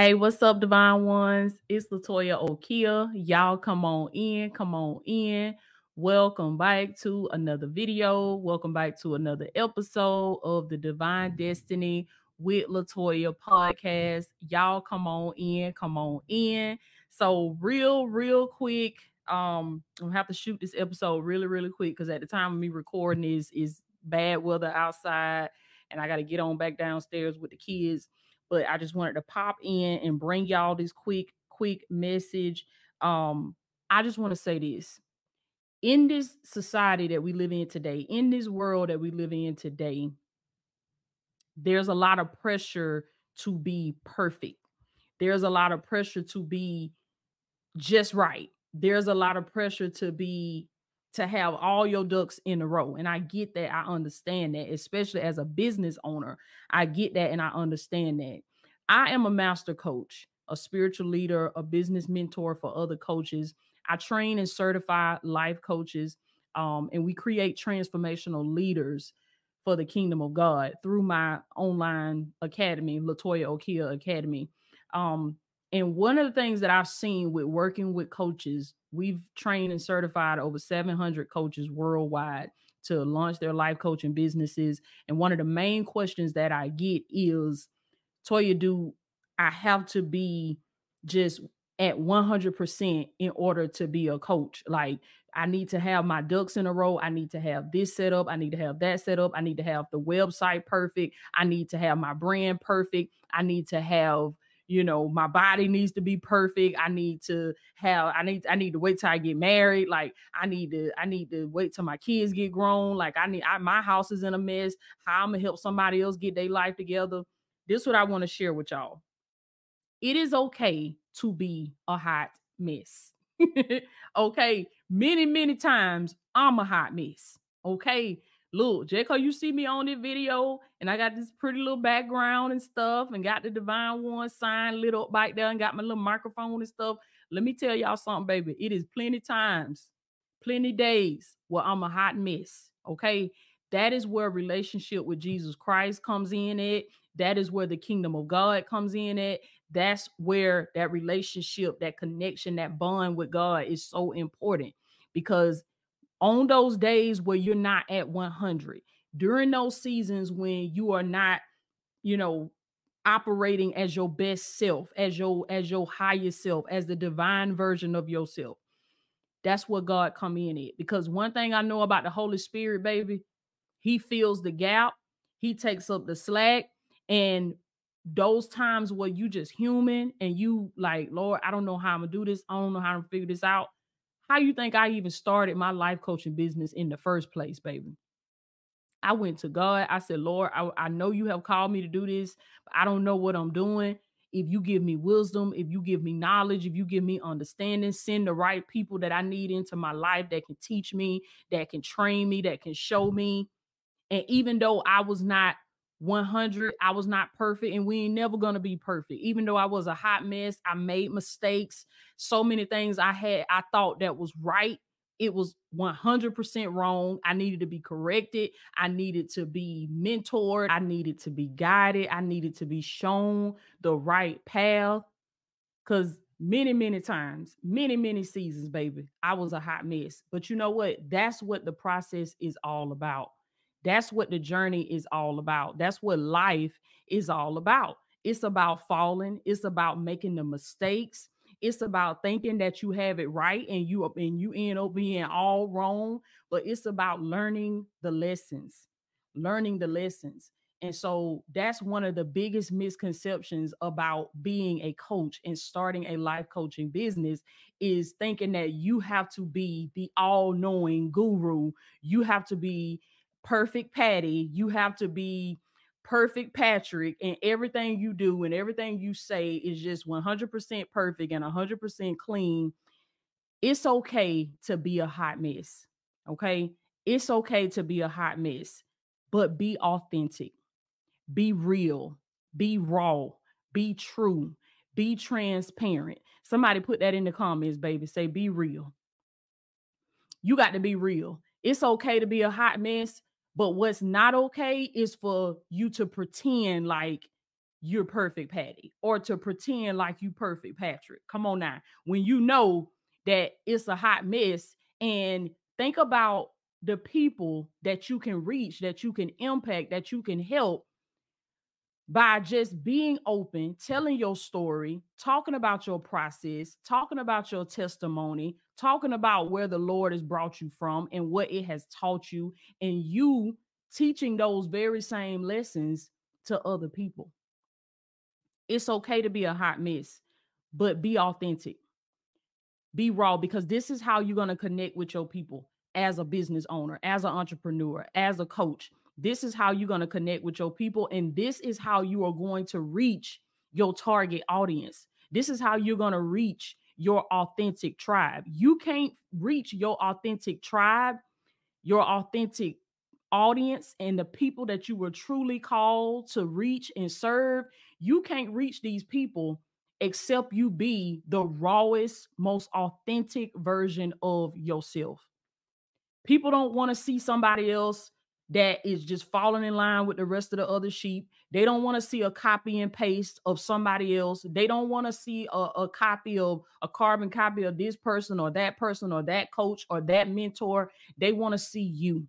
Hey, what's up, Divine Ones? It's Latoya Okeia. Y'all come on in, come on in. Welcome back to another video. Welcome back to another episode of the Divine Destiny with Latoya podcast. Y'all come on in, come on in. So, real, real quick. Um, I'm gonna have to shoot this episode really, really quick because at the time of me recording is is bad weather outside, and I got to get on back downstairs with the kids but I just wanted to pop in and bring y'all this quick, quick message. Um, I just want to say this. In this society that we live in today, in this world that we live in today, there's a lot of pressure to be perfect. There's a lot of pressure to be just right. There's a lot of pressure to be to have all your ducks in a row. And I get that. I understand that, especially as a business owner. I get that and I understand that. I am a master coach, a spiritual leader, a business mentor for other coaches. I train and certify life coaches, um, and we create transformational leaders for the kingdom of God through my online academy, Latoya Okeia Academy. Um, and one of the things that I've seen with working with coaches, we've trained and certified over 700 coaches worldwide to launch their life coaching businesses. And one of the main questions that I get is, Toya, do I have to be just at 100% in order to be a coach? Like, I need to have my ducks in a row. I need to have this set up. I need to have that set up. I need to have the website perfect. I need to have my brand perfect. I need to have you know my body needs to be perfect. I need to have i need i need to wait till i get married. Like i need to i need to wait till my kids get grown. Like i need I, my house is in a mess. How i'm gonna help somebody else get their life together? This is what i want to share with y'all. It is okay to be a hot mess. Okay? Many many times i'm a hot mess. Okay Look, Jaco, you see me on this video, and I got this pretty little background and stuff, and got the Divine One sign lit up back there, and got my little microphone and stuff. Let me tell y'all something, baby. It is plenty times, plenty days where I'm a hot mess. Okay. That is where relationship with Jesus Christ comes in it. That is where the kingdom of God comes in it. That's where that relationship, that connection, that bond with God is so important because on those days where you're not at 100 during those seasons when you are not you know operating as your best self as your as your highest self as the divine version of yourself that's what god come in it because one thing i know about the holy spirit baby he fills the gap he takes up the slack and those times where you just human and you like lord i don't know how i'm gonna do this. I don't know how to figure this out how you think I even started my life coaching business in the first place, baby? I went to God. I said, Lord, I, I know you have called me to do this, but I don't know what I'm doing. If you give me wisdom, if you give me knowledge, if you give me understanding, send the right people that I need into my life that can teach me, that can train me, that can show me. And even though I was not 100. I was not perfect, and we ain't never gonna be perfect. Even though I was a hot mess, I made mistakes. So many things I had, I thought that was right. It was 100% wrong. I needed to be corrected. I needed to be mentored. I needed to be guided. I needed to be shown the right path. Because many, many times, many, many seasons, baby, I was a hot mess. But you know what? That's what the process is all about that's what the journey is all about. That's what life is all about. It's about falling, it's about making the mistakes. It's about thinking that you have it right and you and you end up being all wrong, but it's about learning the lessons, learning the lessons. And so that's one of the biggest misconceptions about being a coach and starting a life coaching business is thinking that you have to be the all-knowing guru. You have to be perfect Patty. You have to be perfect Patrick, and everything you do and everything you say is just 100% perfect and 100% clean. It's okay to be a hot mess. Okay. It's okay to be a hot mess, but be authentic, be real, be raw, be true, be transparent. Somebody put that in the comments, baby. Say, be real. You got to be real. It's okay to be a hot mess, but what's not okay is for you to pretend like you're perfect Patty or to pretend like you perfect Patrick. Come on now. When you know that it's a hot mess and think about the people that you can reach, that you can impact, that you can help by just being open, telling your story, talking about your process, talking about your testimony, talking about where the Lord has brought you from and what it has taught you, and you teaching those very same lessons to other people. It's okay to be a hot mess, but be authentic, be raw, because this is how you're going to connect with your people as a business owner, as an entrepreneur, as a coach this is how you're going to connect with your people. And this is how you are going to reach your target audience. This is how you're going to reach your authentic tribe. You can't reach your authentic tribe, your authentic audience, and the people that you were truly called to reach and serve. You can't reach these people except you be the rawest, most authentic version of yourself. People don't want to see somebody else that is just falling in line with the rest of the other sheep. They don't want to see a copy and paste of somebody else. They don't want to see a, a, copy of a carbon copy of this person or that person or that coach or that mentor. They want to see you.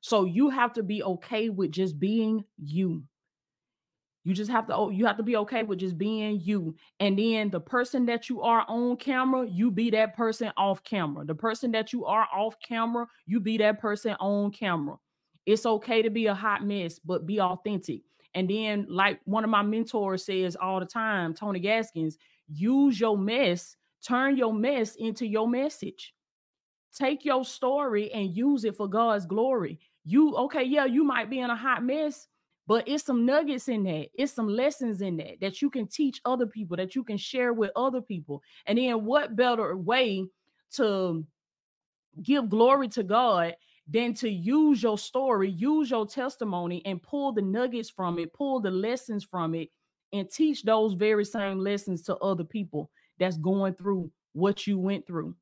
So you have to be okay with just being you. You just have to oh, you have to be okay with just being you. And then the person that you are on camera, you be that person off camera. The person that you are off camera, you be that person on camera. It's okay to be a hot mess, but be authentic. And then, like one of my mentors says all the time, Tony Gaskins, use your mess, turn your mess into your message. Take your story and use it for God's glory. You, okay, yeah, you might be in a hot mess, but it's some nuggets in that. It's some lessons in that that you can teach other people, that you can share with other people. And then, what better way to give glory to God than to use your story, use your testimony, and pull the nuggets from it, pull the lessons from it, and teach those very same lessons to other people that's going through what you went through.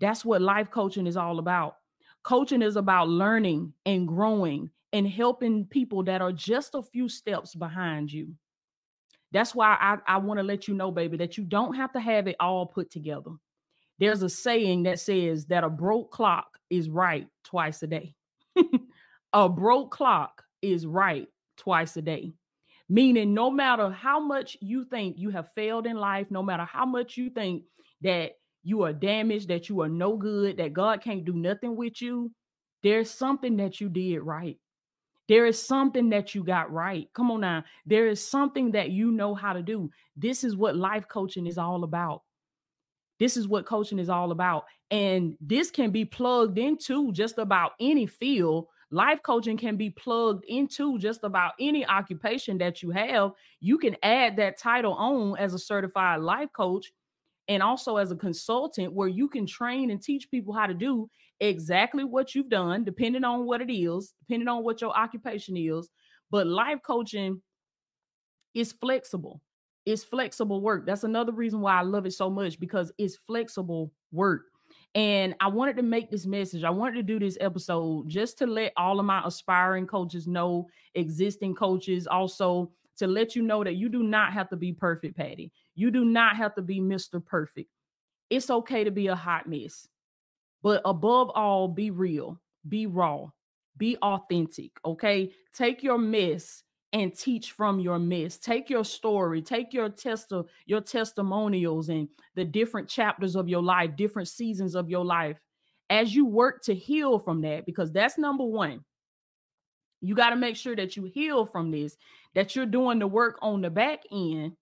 That's what life coaching is all about. Coaching is about learning and growing and helping people that are just a few steps behind you. That's why I, I want to let you know, baby, that you don't have to have it all put together. There's a saying that says that a broke clock is right twice a day. a broke clock is right twice a day. Meaning, no matter how much you think you have failed in life, no matter how much you think that you are damaged, that you are no good, that God can't do nothing with you, there's something that you did right. There is something that you got right. Come on now. There is something that you know how to do. This is what life coaching is all about. This is what coaching is all about. And this can be plugged into just about any field. Life coaching can be plugged into just about any occupation that you have. You can add that title on as a certified life coach and also as a consultant where you can train and teach people how to do exactly what you've done, depending on what it is, depending on what your occupation is. But life coaching is flexible. It's flexible work. That's another reason why I love it so much because it's flexible work. And I wanted to make this message. I wanted to do this episode just to let all of my aspiring coaches know, existing coaches, also to let you know that you do not have to be perfect, Patty. You do not have to be Mr. Perfect. It's okay to be a hot mess. But above all, be real, be raw, be authentic. Okay. Take your mess and teach from your mess. Take your story, take your test your testimonials and the different chapters of your life, different seasons of your life as you work to heal from that because that's number 1. You got to make sure that you heal from this, that you're doing the work on the back end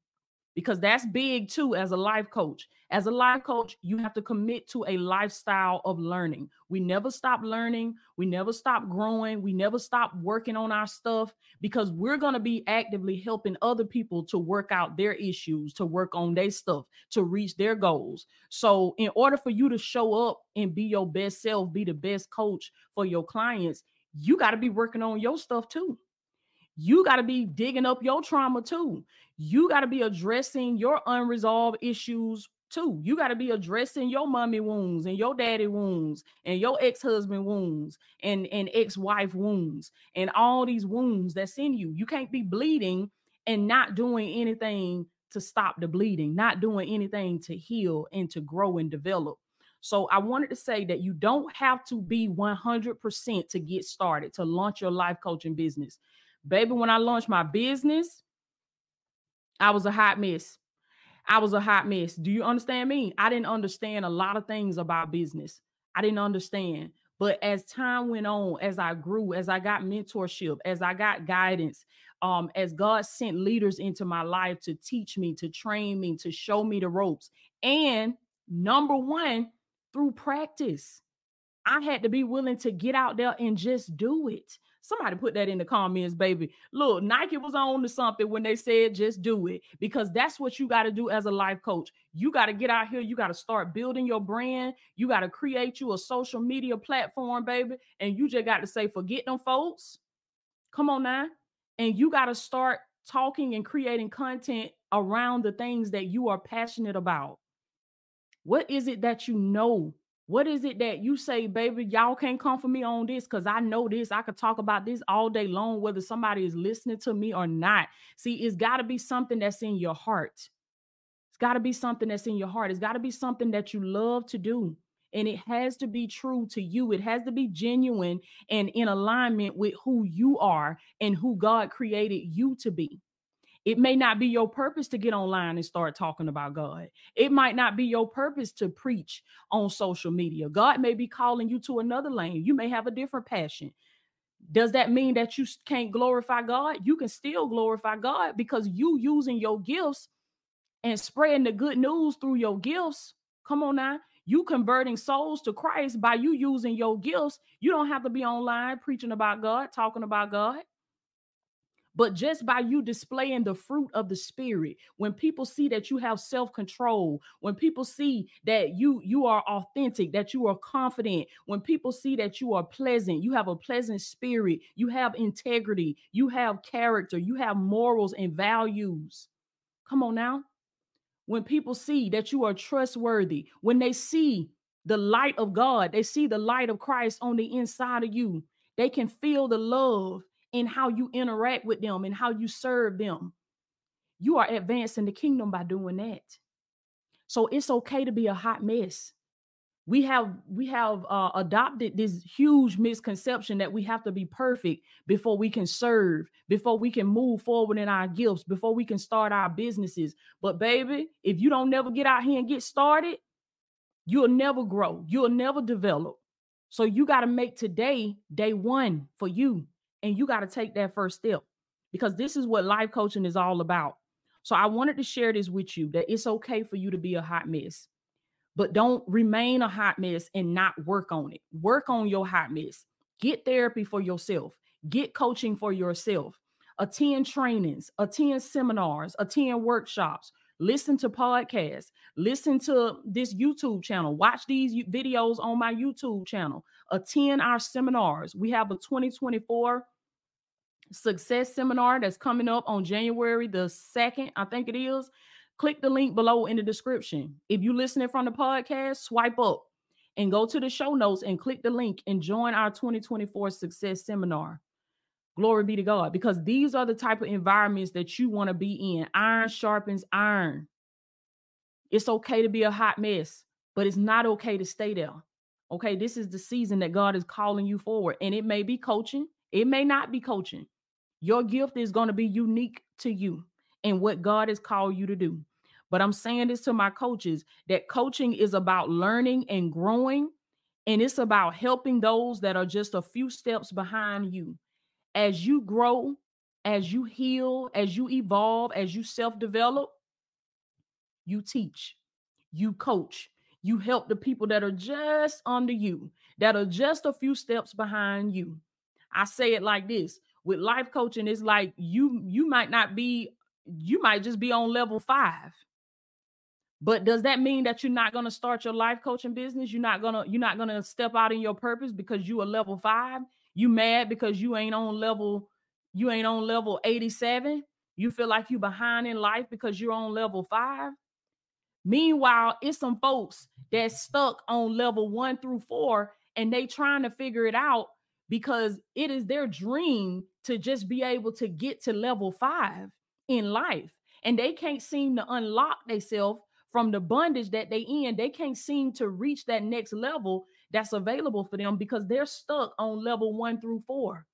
because that's big too as a life coach. As a life coach, you have to commit to a lifestyle of learning. We never stop learning, we never stop growing, we never stop working on our stuff because we're going to be actively helping other people to work out their issues, to work on their stuff, to reach their goals. So, in order for you to show up and be your best self, be the best coach for your clients, you got to be working on your stuff too you got to be digging up your trauma too. You got to be addressing your unresolved issues too. You got to be addressing your mommy wounds and your daddy wounds and your ex-husband wounds and, and ex-wife wounds and all these wounds that's in you. You can't be bleeding and not doing anything to stop the bleeding, not doing anything to heal and to grow and develop. So I wanted to say that you don't have to be 100% to get started to launch your life coaching business. Baby, when I launched my business, I was a hot mess. I was a hot mess. Do you understand me? I didn't understand a lot of things about business. I didn't understand. But as time went on, as I grew, as I got mentorship, as I got guidance, um, as God sent leaders into my life to teach me, to train me, to show me the ropes, and number one, through practice, I had to be willing to get out there and just do it. Somebody put that in the comments, baby. Look, Nike was on to something when they said just do it because that's what you got to do as a life coach. You got to get out here. You got to start building your brand. You got to create you a social media platform, baby. And you just got to say, forget them folks. Come on now. And you got to start talking and creating content around the things that you are passionate about. What is it that you know what is it that you say, baby? Y'all can't come for me on this because I know this. I could talk about this all day long, whether somebody is listening to me or not. See, it's got to be something that's in your heart. It's got to be something that's in your heart. It's got to be something that you love to do. And it has to be true to you. It has to be genuine and in alignment with who you are and who God created you to be. It may not be your purpose to get online and start talking about God. It might not be your purpose to preach on social media. God may be calling you to another lane. You may have a different passion. Does that mean that you can't glorify God? You can still glorify God because you using your gifts and spreading the good news through your gifts. Come on now. You converting souls to Christ by you using your gifts. You don't have to be online preaching about God, talking about God. But just by you displaying the fruit of the spirit, when people see that you have self-control, when people see that you you are authentic, that you are confident, when people see that you are pleasant, you have a pleasant spirit, you have integrity, you have character, you have morals and values. Come on now. When people see that you are trustworthy, when they see the light of God, they see the light of Christ on the inside of you, they can feel the love in how you interact with them and how you serve them. You are advancing the kingdom by doing that. So it's okay to be a hot mess. We have we have uh, adopted this huge misconception that we have to be perfect before we can serve, before we can move forward in our gifts, before we can start our businesses. But baby, if you don't never get out here and get started, you'll never grow. You'll never develop. So you got to make today day one for you. And you got to take that first step because this is what life coaching is all about. So I wanted to share this with you that it's okay for you to be a hot mess, but don't remain a hot mess and not work on it. Work on your hot mess. Get therapy for yourself. Get coaching for yourself. Attend trainings, attend seminars, attend workshops, listen to podcasts, listen to this YouTube channel, watch these videos on my YouTube channel, attend our seminars. We have a 2024 success seminar that's coming up on January the 2nd, I think it is. Click the link below in the description. If you're listening from the podcast, swipe up and go to the show notes and click the link and join our 2024 success seminar. Glory be to God, because these are the type of environments that you want to be in. Iron sharpens iron. It's okay to be a hot mess, but it's not okay to stay there. Okay, this is the season that God is calling you forward, and it may be coaching, it may not be coaching. Your gift is going to be unique to you and what God has called you to do. But I'm saying this to my coaches that coaching is about learning and growing, and it's about helping those that are just a few steps behind you as you grow, as you heal, as you evolve, as you self develop, you teach, you coach, you help the people that are just under you, that are just a few steps behind you. I say it like this with life coaching, it's like you you might not be, you might just be on level five. But does that mean that you're not going to start your life coaching business? You're not gonna you're not gonna step out in your purpose because you are level five. You mad because you ain't on level, you ain't on level 87. You feel like you behind in life because you're on level five. Meanwhile, it's some folks that's stuck on level one through four and they trying to figure it out because it is their dream to just be able to get to level five. in life and they can't seem to unlock themselves from the bondage that they in they can't seem to reach that next level that's available for them because they're stuck on level one through four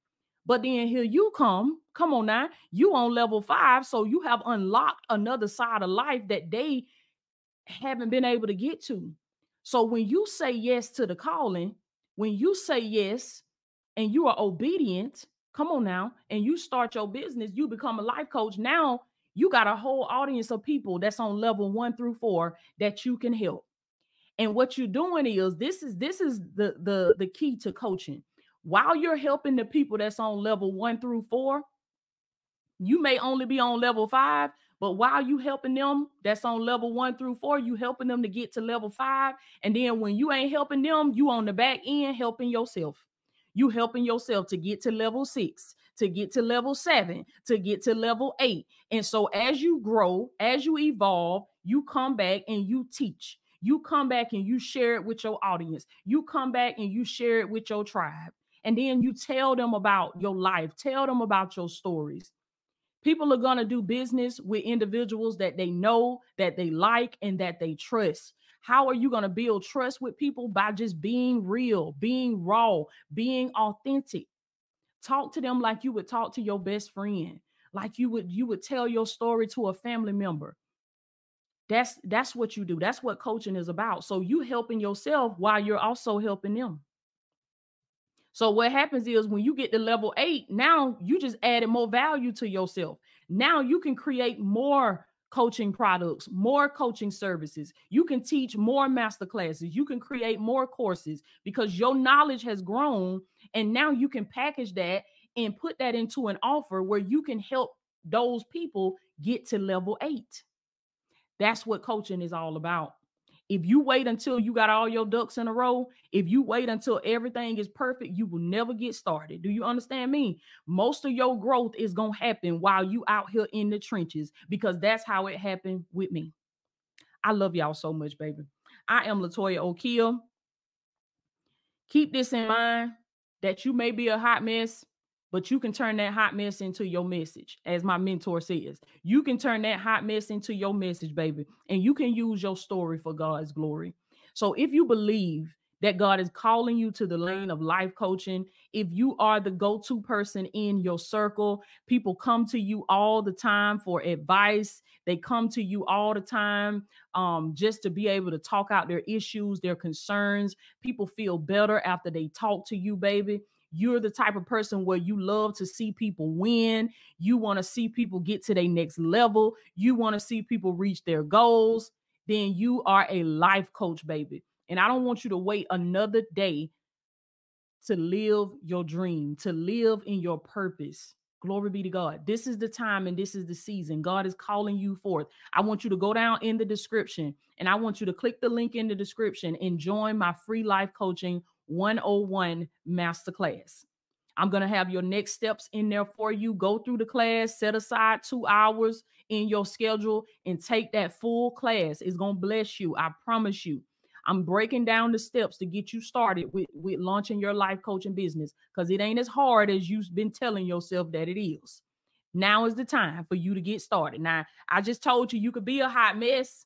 but then here you come come on now you on level five so you have unlocked another side of life that they haven't been able to get to so when you say yes to the calling when you say yes and you are obedient come on now and you start your business you become a life coach now you got a whole audience of people that's on level one through four that you can help. And what you're doing is this is this is the the the key to coaching. While you're helping the people that's on level one through four, you may only be on level five, but while you helping them that's on level one through four, you helping them to get to level five. And then when you ain't helping them, you on the back end helping yourself. You helping yourself to get to level six, to get to level seven, to get to level eight. And so as you grow, as you evolve, you come back and you teach. You come back and you share it with your audience. You come back and you share it with your tribe. And then you tell them about your life, tell them about your stories. People are going to do business with individuals that they know, that they like, and that they trust. How are you going to build trust with people? By just being real, being raw, being authentic. Talk to them like you would talk to your best friend, like you would you would tell your story to a family member. That's that's what you do. That's what coaching is about. So you helping yourself while you're also helping them. So what happens is when you get to level 8, now you just added more value to yourself. Now you can create more coaching products, more coaching services. You can teach more master classes. You can create more courses because your knowledge has grown. And now you can package that and put that into an offer where you can help those people get to level eight. That's what coaching is all about. If you wait until you got all your ducks in a row, if you wait until everything is perfect, you will never get started. Do you understand me? Most of your growth is going to happen while you out here in the trenches because that's how it happened with me. I love y'all so much, baby. I am Latoya Okeia. Keep this in mind that you may be a hot mess, but you can turn that hot mess into your message, as my mentor says. You can turn that hot mess into your message, baby, and you can use your story for God's glory. So if you believe that God is calling you to the lane of life coaching, if you are the go to person in your circle, people come to you all the time for advice. They come to you all the time um, just to be able to talk out their issues, their concerns. People feel better after they talk to you, baby you're the type of person where you love to see people win. You want to see people get to their next level. You want to see people reach their goals. Then you are a life coach, baby. And I don't want you to wait another day to live your dream, to live in your purpose. Glory be to God. This is the time and this is the season. God is calling you forth. I want you to go down in the description and I want you to click the link in the description and join my free life coaching 101 masterclass. I'm going to have your next steps in there for you. Go through the class, set aside two hours in your schedule, and take that full class. It's going to bless you. I promise you. I'm breaking down the steps to get you started with, with launching your life coaching business because it ain't as hard as you've been telling yourself that it is. Now is the time for you to get started. Now, I just told you you could be a hot mess.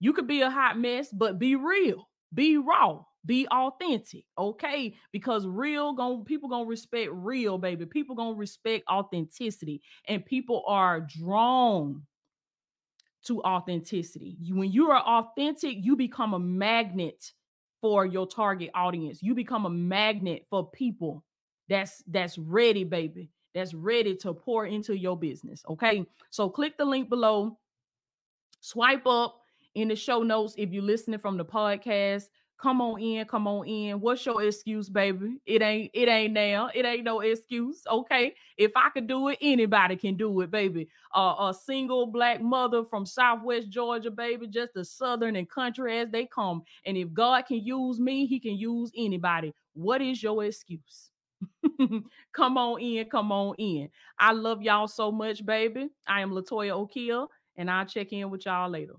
You could be a hot mess, but be real, be raw be authentic okay? Because real going people gonna respect real baby. People gonna respect authenticity and people are drawn to authenticity. You, when you are authentic you become a magnet for your target audience. You become a magnet for people that's that's ready baby that's ready to pour into your business okay? So click the link below. Swipe up in the show notes if you're listening from the podcast Come on in, come on in. What's your excuse, baby? It ain't, it ain't now. It ain't no excuse. Okay. If I could do it, anybody can do it, baby. Uh, a single black mother from Southwest Georgia, baby, just the southern and country as they come. And if God can use me, he can use anybody. What is your excuse? come on in, come on in. I love y'all so much, baby. I am Latoya Okeia, and I'll check in with y'all later.